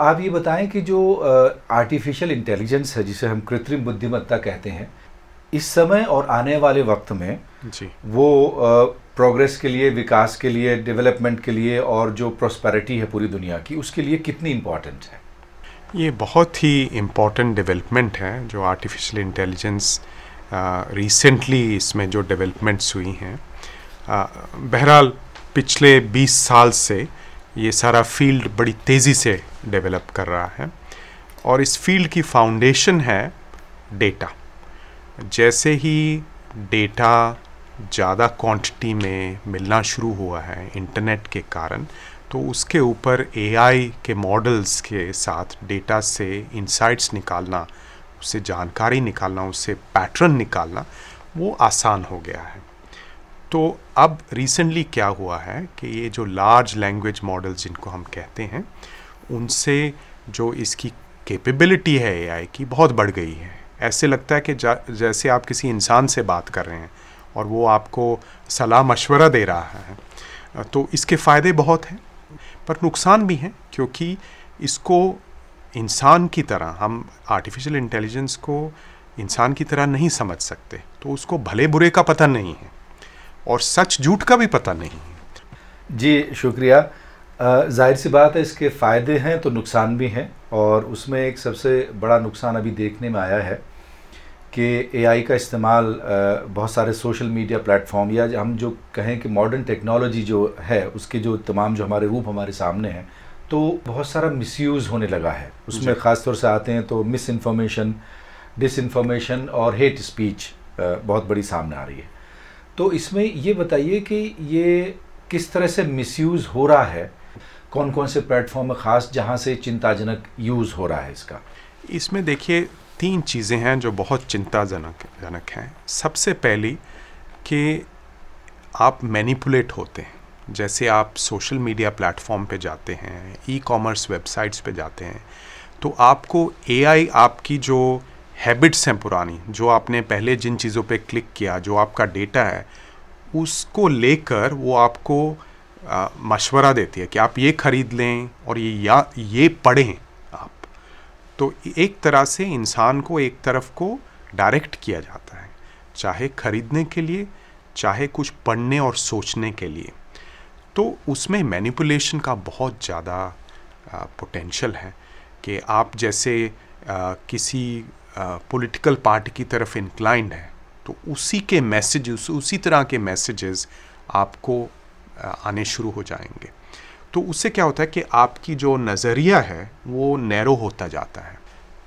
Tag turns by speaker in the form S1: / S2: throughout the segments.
S1: आप ये बताएँ कि जो आर्टिफिशियल इंटेलिजेंस है जिसे हम कृत्रिम बुद्धिमत्ता कहते हैं इस समय और आने वाले वक्त में जी। वो प्रोग्रेस के लिए विकास के लिए डेवलपमेंट के लिए और जो प्रोस्पेरिटी है पूरी दुनिया की उसके लिए कितनी इम्पोर्टेंट है?
S2: ये बहुत ही इंपॉर्टेंट डेवलपमेंट है जो आर्टिफिशियल इंटेलिजेंस रिसेंटली इसमें जो डेवलपमेंट्स हुई हैं। बहरहाल पिछले 20 साल से ये सारा फ़ील्ड बड़ी तेज़ी से डेवलप कर रहा है। और इस फ़ील्ड की फाउंडेशन है डेटा। जैसे ही डेटा ज़्यादा क्वांटिटी में मिलना शुरू हुआ है इंटरनेट के कारण तो उसके ऊपर एआई के मॉडल्स के साथ डेटा से इंसाइट्स निकालना, उससे जानकारी निकालना, उससे पैटर्न निकालना, वो आसान हो गया है। तो अब रिसेंटली क्या हुआ है कि ये जो लार्ज लैंग्वेज मॉडल्स जिनको हम कहते हैं, उनसे जो इसकी कैपेबिलिटी है एआई की बहुत बढ़ गई है। ऐसे लगता है कि जैसे आप किसी इंसान से बात कर रहे हैं और वो आपको सलाह मशवरा दे रहा है तो इसके फ़ायदे बहुत हैं, पर नुकसान भी हैं, क्योंकि इसको इंसान की तरह, हम आर्टिफिशियल इंटेलिजेंस को इंसान की तरह नहीं समझ सकते तो उसको भले बुरे का पता नहीं है। और सच झूठ का भी पता नहीं।
S1: जी शुक्रिया। ज़ाहिर सी बात है इसके फ़ायदे हैं तो नुकसान भी हैं और उसमें एक सबसे बड़ा नुकसान अभी देखने में आया है कि एआई का इस्तेमाल बहुत सारे सोशल मीडिया प्लेटफॉर्म या हम जो कहें कि मॉडर्न टेक्नोलॉजी जो है उसके जो तमाम जो हमारे रूप हमारे सामने हैं तो बहुत सारा मिसयूज़ होने लगा है। उसमें ख़ास तौर से आते हैं तो मिस इन्फॉर्मेशन डिस इन्फॉर्मेशन और हेट स्पीच बहुत बड़ी सामने आ रही है। तो इसमें ये बताइए कि ये किस तरह से मिसयूज़ हो रहा है? कौन कौन से प्लेटफॉर्म ख़ास जहाँ से चिंताजनक यूज़ हो रहा है इसका?
S2: इसमें देखिए, तीन चीज़ें हैं जो बहुत चिंताजनक, जनक हैं। सबसे पहली कि आप मैनिपुलेट होते हैं। जैसे आप सोशल मीडिया प्लेटफॉर्म पे जाते हैं ई कॉमर्स वेबसाइट्स पे जाते हैं तो आपको एआई आपकी जो हैबिट्स हैं पुरानी जो आपने पहले जिन चीज़ों पे क्लिक किया जो आपका डेटा है उसको लेकर वो आपको मशवरा देती है कि आप ये ख़रीद लें और ये या ये पढ़ें आप। तो एक तरह से इंसान को एक तरफ़ को डायरेक्ट किया जाता है चाहे ख़रीदने के लिए चाहे कुछ पढ़ने और सोचने के लिए। तो उसमें मैनिपुलेशन का बहुत ज़्यादा पोटेंशल है कि आप जैसे आ, किसी पॉलिटिकल पार्टी की तरफ़ इंक्लाइंड है तो उसी के मैसेजेस उसी तरह के मैसेजेस आपको आने शुरू हो जाएँगे। तो उससे क्या होता है कि आपकी जो नज़रिया है, वो नैरो होता जाता है।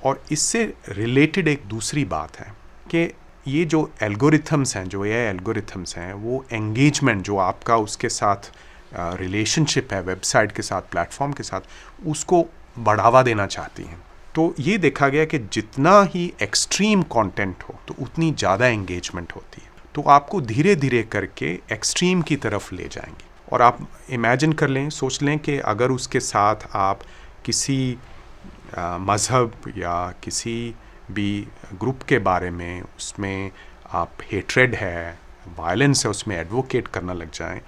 S2: और इससे रिलेटेड एक दूसरी बात है कि ये जो एल्गोरिथम्स हैं, जो ए एल्गोरिथम्स हैं, वो एंगेजमेंट जो आपका उसके साथ रिलेशनशिप है वेबसाइट के साथ प्लेटफॉर्म के साथ, उसको बढ़ावा देना चाहती हैं। तो ये देखा गया कि जितना ही एक्सट्रीम कंटेंट हो तो उतनी ज़्यादा एंगेजमेंट होती है। तो आपको धीरे धीरे करके एक्सट्रीम की तरफ़ ले जाएँगे। और आप इमेजिन कर लें, सोच लें कि अगर उसके साथ आप किसी मज़हब या किसी भी ग्रुप के बारे में, उसमें आप हेट्रेड है वायलेंस है, उसमें एडवोकेट करना लग जाएँ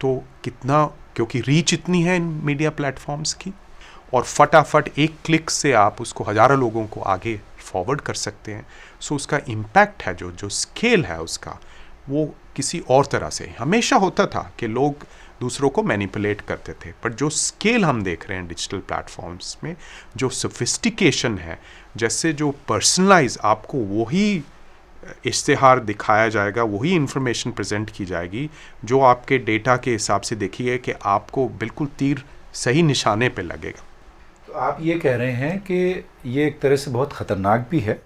S2: तो कितना, क्योंकि रीच इतनी है इन मीडिया प्लेटफॉर्म्स की और फटाफट एक क्लिक से आप उसको हज़ारों लोगों को आगे फॉरवर्ड कर सकते हैं। सो उसका इम्पैक्ट है जो जो स्केल है उसका, वो किसी और तरह से, हमेशा होता था कि लोग दूसरों को मैनिपुलेट करते थे। पर जो स्केल हम देख रहे हैं डिजिटल प्लेटफॉर्म्स में, जो सोफिस्टिकेशन है, जैसे जो पर्सनलाइज आपको वही इश्तहार दिखाया जाएगा, वही इन्फॉर्मेशन प्रेजेंट की जाएगी, जो आपके डेटा के हिसाब से देखिए कि आपको बिल्कुल तीर सही निशाने पे लगेगा।
S1: आप ये कह रहे हैं कि ये एक तरह से बहुत ख़तरनाक भी है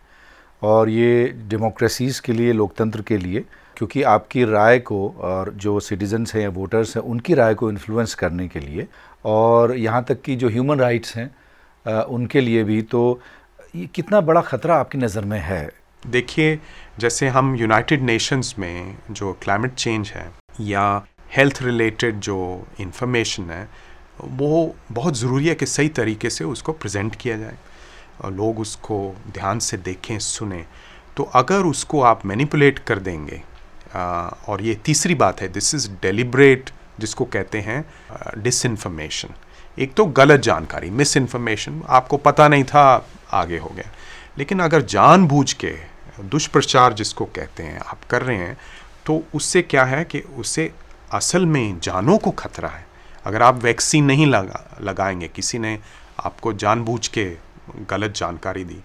S1: और ये डेमोक्रेसीज़ के लिए, लोकतंत्र के लिए, क्योंकि आपकी राय को और जो सिटीजन्स हैं या वोटर्स हैं, उनकी राय को इन्फ्लुएंस करने के लिए और यहाँ तक कि जो ह्यूमन राइट्स हैं उनके लिए भी तो ये कितना बड़ा ख़तरा आपकी नज़र में है?
S2: देखिए, जैसे हम यूनाइटेड नेशंस में जो क्लाइमेट चेंज है या हेल्थ रिलेटेड जो इन्फॉर्मेशन है वो बहुत ज़रूरी है कि सही तरीके से उसको प्रेजेंट किया जाए और लोग उसको ध्यान से देखें, सुने। तो अगर उसको आप मैनिपुलेट कर देंगे और ये तीसरी बात है दिस इज़ डेलिब्रेट जिसको कहते हैं डिसइंफॉर्मेशन एक तो गलत जानकारी मिस इन्फॉर्मेशन आपको पता नहीं था, आगे हो गया। लेकिन अगर जानबूझ के, दुष्प्रचार जिसको कहते हैं, आप कर रहे हैं तो उससे क्या है कि उससे असल में जानों को खतरा है। अगर आप वैक्सीन नहीं लगा, लगाएँगे, किसी ने आपको जानबूझ के गलत जानकारी दी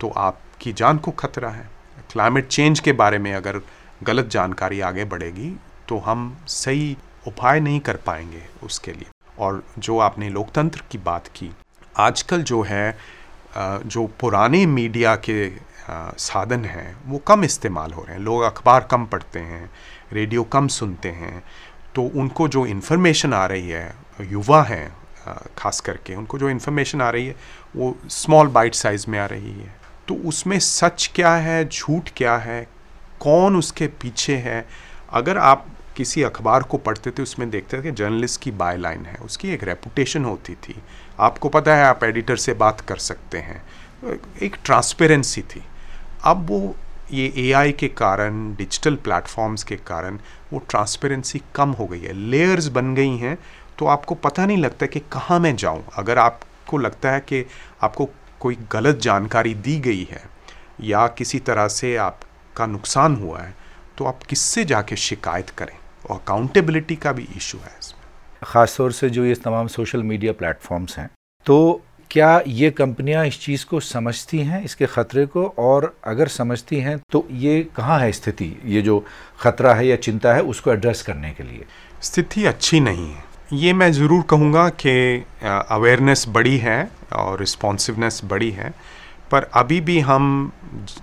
S2: तो आपकी जान को खतरा है। क्लाइमेट चेंज के बारे में अगर गलत जानकारी आगे बढ़ेगी तो हम सही उपाय नहीं कर पाएँगे उसके लिए। और जो आपने लोकतंत्र की बात की, आजकल जो है जो पुराने मीडिया के साधन हैं, वो कम इस्तेमाल हो रहे हैं। लोग अखबार कम पढ़ते हैं, रेडियो कम सुनते हैं तो उनको जो इन्फॉर्मेशन आ रही है, युवा हैं खास करके, उनको जो इन्फॉर्मेशन आ रही है, वो स्मॉल बाइट साइज़ में आ रही है। तो उसमें सच क्या है, झूठ क्या है, कौन उसके पीछे है? अगर आप किसी अखबार को पढ़ते थे, उसमें देखते थे कि जर्नलिस्ट की बाय लाइन है, उसकी एक रेपुटेशन होती थी। आपको पता है, आप एडिटर से बात कर सकते हैं। एक ट्रांसपेरेंसी थी। अब वो ये एआई के कारण डिजिटल प्लेटफॉर्म्स के कारण, वो ट्रांसपेरेंसी कम हो गई है। लेयर्स बन गई हैं तो आपको पता नहीं लगता कि कहाँ मैं जाऊँ। अगर आपको लगता है कि आपको कोई गलत जानकारी दी गई है, या किसी तरह से आपका नुकसान हुआ है तो आप किससे जाके शिकायत करें? और अकाउंटेबिलिटी का भी इशू है इसमें।
S1: ख़ास तौर से जो ये तमाम सोशल मीडिया प्लेटफॉर्म्स हैं तो क्या ये कंपनियाँ इस चीज़ को समझती हैं, इसके ख़तरे को? और अगर समझती हैं तो ये कहाँ है स्थिति? ये जो ख़तरा है या चिंता है, उसको एड्रेस करने के लिए।
S2: स्थिति अच्छी नहीं है। ये मैं ज़रूर कहूँगा कि अवेयरनेस बड़ी है और रिस्पॉन्सिवनेस बड़ी है, पर अभी भी हम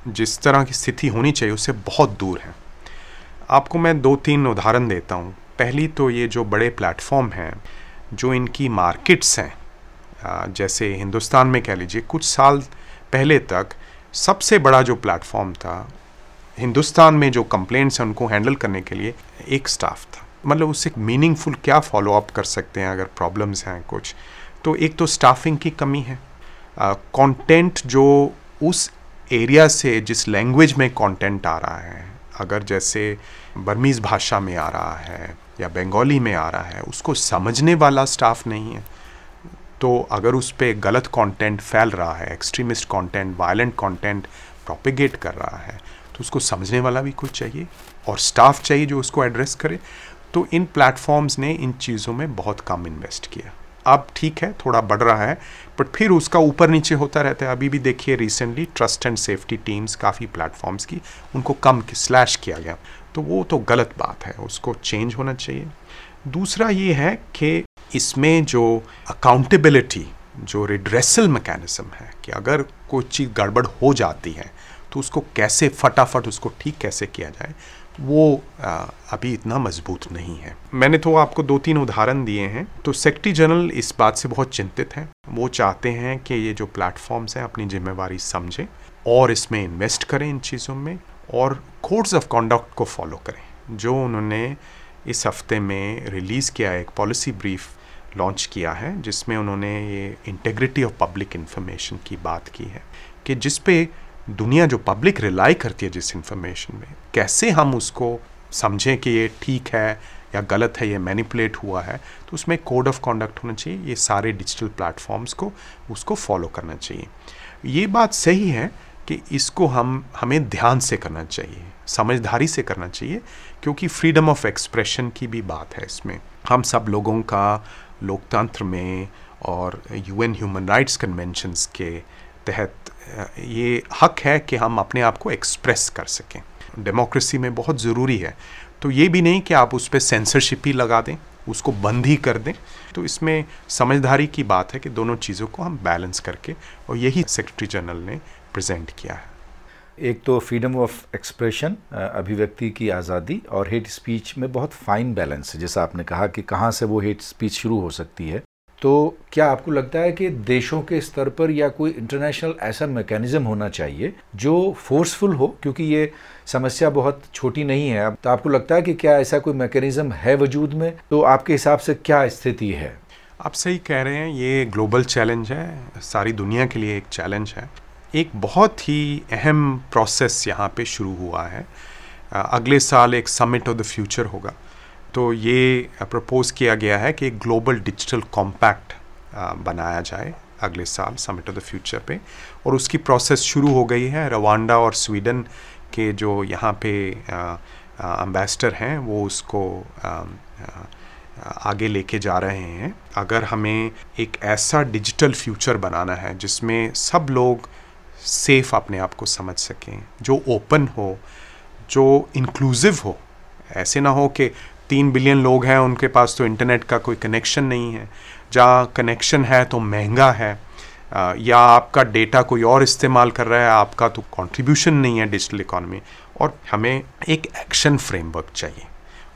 S2: जिस तरह की स्थिति होनी चाहिए, उससे बहुत दूर हैं। आपको मैं दो तीन उदाहरण देता हूँ। पहली तो ये जो बड़े प्लेटफॉर्म हैं, जो इनकी मार्केट्स हैं जैसे हिंदुस्तान में कह लीजिए, कुछ साल पहले तक सबसे बड़ा जो प्लेटफॉर्म था, हिंदुस्तान में जो कंप्लेंट्स हैं उनको हैंडल करने के लिए एक स्टाफ था। मतलब उससे मीनिंगफुल क्या फॉलो अप कर सकते हैं अगर प्रॉब्लम्स हैं कुछ? तो एक तो स्टाफिंग की कमी है। कंटेंट जो उस एरिया से, जिस लैंग्वेज में कंटेंट आ रहा है, अगर जैसे बर्मीज़ भाषा में आ रहा है या बंगाली में आ रहा है, उसको समझने वाला स्टाफ नहीं है। तो अगर उस पर गलत कंटेंट फैल रहा है extremist content violent content propagate कर रहा है तो उसको समझने वाला भी कुछ चाहिए और स्टाफ चाहिए जो उसको एड्रेस करे तो इन प्लेटफॉर्म्स ने इन चीज़ों में बहुत कम इन्वेस्ट किया। अब ठीक है, थोड़ा बढ़ रहा है बट फिर उसका ऊपर नीचे होता रहता है। अभी भी देखिए recently trust and safety teams काफ़ी प्लेटफॉर्म्स की उनको कम स्लैश किया गया। तो वो तो गलत बात है, उसको चेंज होना चाहिए। दूसरा ये है कि इसमें जो अकाउंटेबिलिटी जो रिड्रेसल मैकेनिज्म है कि अगर कोई चीज़ गड़बड़ हो जाती है तो उसको कैसे फटाफट उसको ठीक कैसे किया जाए वो आ, अभी इतना मज़बूत नहीं है। मैंने तो आपको दो तीन उदाहरण दिए हैं तो सेक्रेटरी जनरल इस बात से बहुत चिंतित हैं। वो चाहते हैं कि ये जो प्लेटफॉर्म्स हैं अपनी जिम्मेवारी समझें और इसमें इन्वेस्ट करें इन चीज़ों में और कोड्स ऑफ़ कॉन्डक्ट को फॉलो करें। जो उन्होंने इस हफ़्ते में रिलीज़ किया एक पॉलिसी ब्रीफ लॉन्च किया है, जिसमें उन्होंने ये इंटेग्रिटी ऑफ़ पब्लिक इन्फॉर्मेशन की बात की है, कि जिस पे दुनिया जो पब्लिक रिलाई करती है जिस इंफॉर्मेशन में, कैसे हम उसको समझें कि ये ठीक है या गलत है, ये मैनिपुलेट हुआ है तो उसमें कोड ऑफ़ कॉन्डक्ट होना चाहिए, ये सारे डिजिटल प्लेटफॉर्म्स को, उसको फॉलो करना चाहिए। ये बात सही है कि इसको हम, हमें ध्यान से करना चाहिए, समझदारी से करना चाहिए, क्योंकि फ्रीडम ऑफ़ एक्सप्रेशन की भी बात है इसमें। हम सब लोगों का लोकतंत्र में और यूएन ह्यूमन राइट्स कन्वेंशंस के तहत ये हक है कि हम अपने आप को एक्सप्रेस कर सकें। डेमोक्रेसी में बहुत ज़रूरी है। तो ये भी नहीं कि आप उस पर सेंसरशिप ही लगा दें, उसको बंद ही कर दें। तो इसमें समझदारी की बात है कि दोनों चीज़ों को हम बैलेंस करके, और यही सेक्रेटरी जनरल ने प्रेजेंट किया है।
S1: एक तो फ्रीडम ऑफ़ एक्सप्रेशन अभिव्यक्ति की आज़ादी और हेट स्पीच में बहुत फाइन बैलेंस है। जैसा आपने कहा कि कहाँ से वो हेट स्पीच शुरू हो सकती है। तो क्या आपको लगता है कि देशों के स्तर पर या कोई इंटरनेशनल ऐसा मैकेनिज्म होना चाहिए जो फोर्सफुल हो? क्योंकि ये समस्या बहुत छोटी नहीं है। अब तो आपको लगता है कि क्या ऐसा कोई मैकेनिज्म है वजूद में? तो आपके हिसाब से क्या स्थिति है?
S2: आप सही कह रहे हैं ये ग्लोबल चैलेंज है। सारी दुनिया के लिए एक चैलेंज है। एक बहुत ही अहम प्रोसेस यहाँ पे शुरू हुआ है। अगले साल एक समिट ऑफ़ द फ्यूचर होगा। तो ये प्रपोज़ किया गया है कि एक ग्लोबल डिजिटल कॉम्पैक्ट बनाया जाए अगले साल समिट ऑफ़ द फ्यूचर पे। और उसकी प्रोसेस शुरू हो गई है रवांडा और स्वीडन के जो यहाँ पे एम्बेसडर हैं वो उसको आ, आ, आगे लेके जा रहे हैं। अगर हमें एक ऐसा डिजिटल फ्यूचर बनाना है जिसमें सब लोग सेफ़ अपने आप को समझ सकें, जो ओपन हो, जो इंक्लूसिव हो। ऐसे ना हो कि तीन बिलियन लोग हैं, उनके पास तो इंटरनेट का कोई कनेक्शन नहीं है। जहाँ कनेक्शन है तो महँगा है। या आपका डेटा कोई और इस्तेमाल कर रहा है, आपका तो कंट्रीब्यूशन नहीं है डिजिटल इकोनॉमी और हमें एक एक्शन फ्रेमवर्क चाहिए।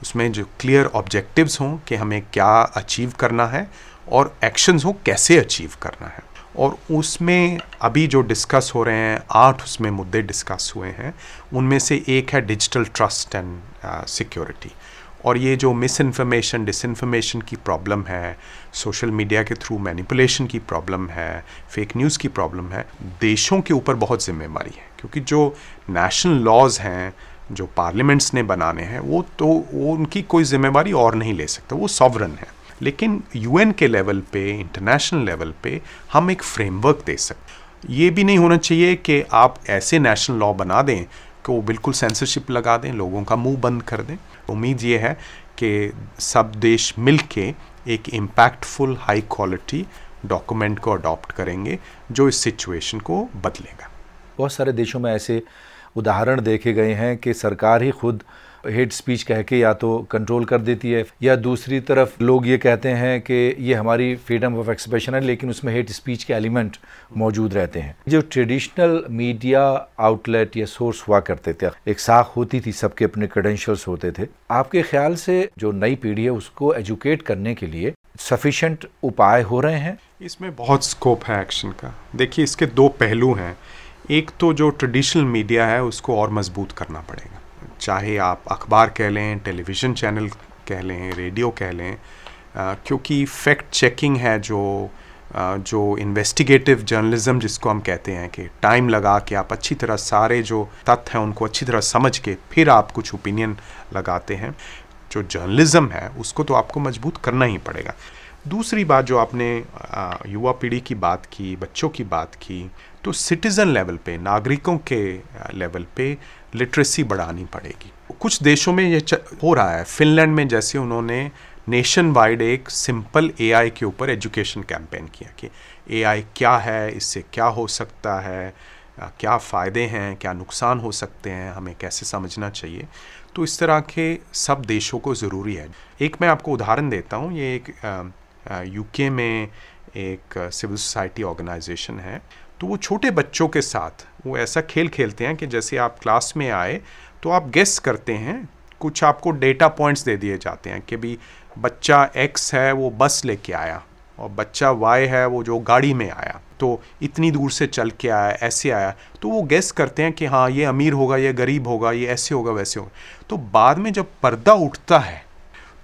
S2: उसमें जो क्लियर ऑब्जेक्टिव्स हों कि हमें क्या अचीव करना है और एक्शंस हों कैसे अचीव करना है। और उसमें अभी जो डिस्कस हो रहे हैं, आठ उसमें मुद्दे डिस्कस हुए हैं, उनमें से एक है डिजिटल ट्रस्ट एंड सिक्योरिटी और ये जो मिस इन्फॉर्मेशन डिसइंफॉर्मेशन की प्रॉब्लम है सोशल मीडिया के थ्रू मैनिपुलेशन की प्रॉब्लम है फेक न्यूज़ की प्रॉब्लम है, देशों के ऊपर बहुत जिम्मेवारी है, क्योंकि जो नेशनल लॉज हैं, जो पार्लियामेंट्स ने बनाने हैं, वो तो वो उनकी कोई जिम्मेवारी और नहीं ले सकता, वो सॉवरन है। लेकिन यूएन के लेवल पे इंटरनेशनल लेवल पे, हम एक फ्रेमवर्क दे सकते ये भी नहीं होना चाहिए कि आप ऐसे नेशनल लॉ बना दें कि वो बिल्कुल सेंसरशिप लगा दें, लोगों का मुँह बंद कर दें। उम्मीद ये है कि सब देश मिल के एक इम्पैक्टफुल हाई क्वालिटी डॉक्यूमेंट को अडॉप्ट करेंगे, जो इस सिचुएशन को बदलेगा।
S1: बहुत सारे देशों में ऐसे उदाहरण देखे गए हैं कि सरकार ही खुद हेट स्पीच कह के या तो कंट्रोल कर देती है, या दूसरी तरफ़ लोग ये कहते हैं कि ये हमारी फ्रीडम ऑफ़ एक्सप्रेशन है, लेकिन उसमें हेट स्पीच के एलिमेंट मौजूद रहते हैं। जो ट्रेडिशनल मीडिया आउटलेट या सोर्स हुआ करते थे, एक साख होती थी, सबके अपने क्रेडेंशियल्स होते थे, आपके ख्याल से जो नई पीढ़ी है, उसको एजुकेट करने के लिए सफिशेंट उपाय हो रहे हैं?
S2: इसमें बहुत स्कोप है एक्शन का। देखिए, इसके दो पहलू हैं। एक तो जो ट्रेडिशनल मीडिया है, उसको और मज़बूत करना पड़ेगा। चाहे आप अखबार कह लें, टेलीविज़न चैनल कह लें, रेडियो कह लें क्योंकि फैक्ट चेकिंग है जो जो इन्वेस्टिगेटिव जर्नलिज्म जिसको हम कहते हैं कि टाइम लगा के आप अच्छी तरह सारे जो तथ्य हैं उनको अच्छी तरह समझ के फिर आप कुछ ओपिनियन लगाते हैं। जो जर्नलिज्म है, उसको तो आपको मज़बूत करना ही पड़ेगा। दूसरी बात जो आपने युवा पीढ़ी की बात की, बच्चों की बात की तो सिटीज़न लेवल पे, नागरिकों के लेवल पे लिटरेसी बढ़ानी पड़ेगी। कुछ देशों में ये हो रहा है। फिनलैंड में जैसे उन्होंने नेशन वाइड एक सिंपल एआई के ऊपर एजुकेशन कैंपेन किया कि एआई क्या है, इससे क्या हो सकता है क्या फ़ायदे हैं, क्या नुकसान हो सकते हैं, हमें कैसे समझना चाहिए। तो इस तरह के सब देशों को ज़रूरी है। एक मैं आपको उदाहरण देता हूँ। ये एक यूके में एक सिविल सोसाइटी ऑर्गेनाइजेशन है। तो वो छोटे बच्चों के साथ, वो ऐसा खेल खेलते हैं कि जैसे आप क्लास में आए तो आप गेस करते हैं, कुछ आपको डेटा पॉइंट्स दे दिए जाते हैं कि भी बच्चा एक्स है, वो बस लेके आया और बच्चा वाई है, वो जो गाड़ी में आया तो इतनी दूर से चल के आया, ऐसे आया तो वो गेस करते हैं कि हाँ ये अमीर होगा, ये गरीब होगा, ये ऐसे होगा, वैसे होगा। तो बाद में जब पर्दा उठता है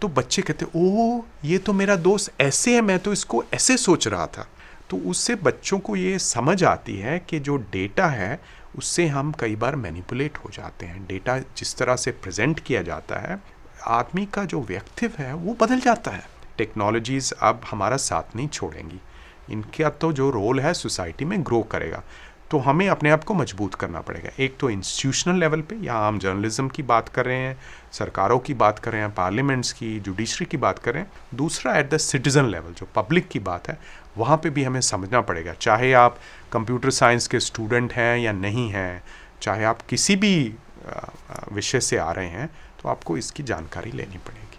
S2: तो बच्चे कहते, ओह, ये तो मेरा दोस्त ऐसे है, मैं तो इसको ऐसे सोच रहा था। तो उससे बच्चों को ये समझ आती है कि जो डेटा है, उससे हम कई बार मैनिपुलेट हो जाते हैं। डेटा जिस तरह से प्रेजेंट किया जाता है, आदमी का जो व्यक्तित्व है, वो बदल जाता है। टेक्नोलॉजीज़ अब हमारा साथ नहीं छोड़ेंगी। इनका तो जो रोल है सोसाइटी में ग्रो करेगा। तो हमें अपने आप को मज़बूत करना पड़ेगा। एक तो इंस्टीट्यूशनल लेवल पे, यहाँ हम जर्नलिज्म की बात कर रहे हैं, सरकारों की बात कर रहे हैं पार्लियामेंट्स की जुडिशरी की बात कर रहे हैं। दूसरा एट द सिटीज़न लेवल जो पब्लिक की बात है वहाँ पे भी हमें समझना पड़ेगा। चाहे आप कंप्यूटर साइंस के स्टूडेंट हैं या नहीं हैं, चाहे आप किसी भी विषय से आ रहे हैं तो आपको इसकी जानकारी लेनी पड़ेगी।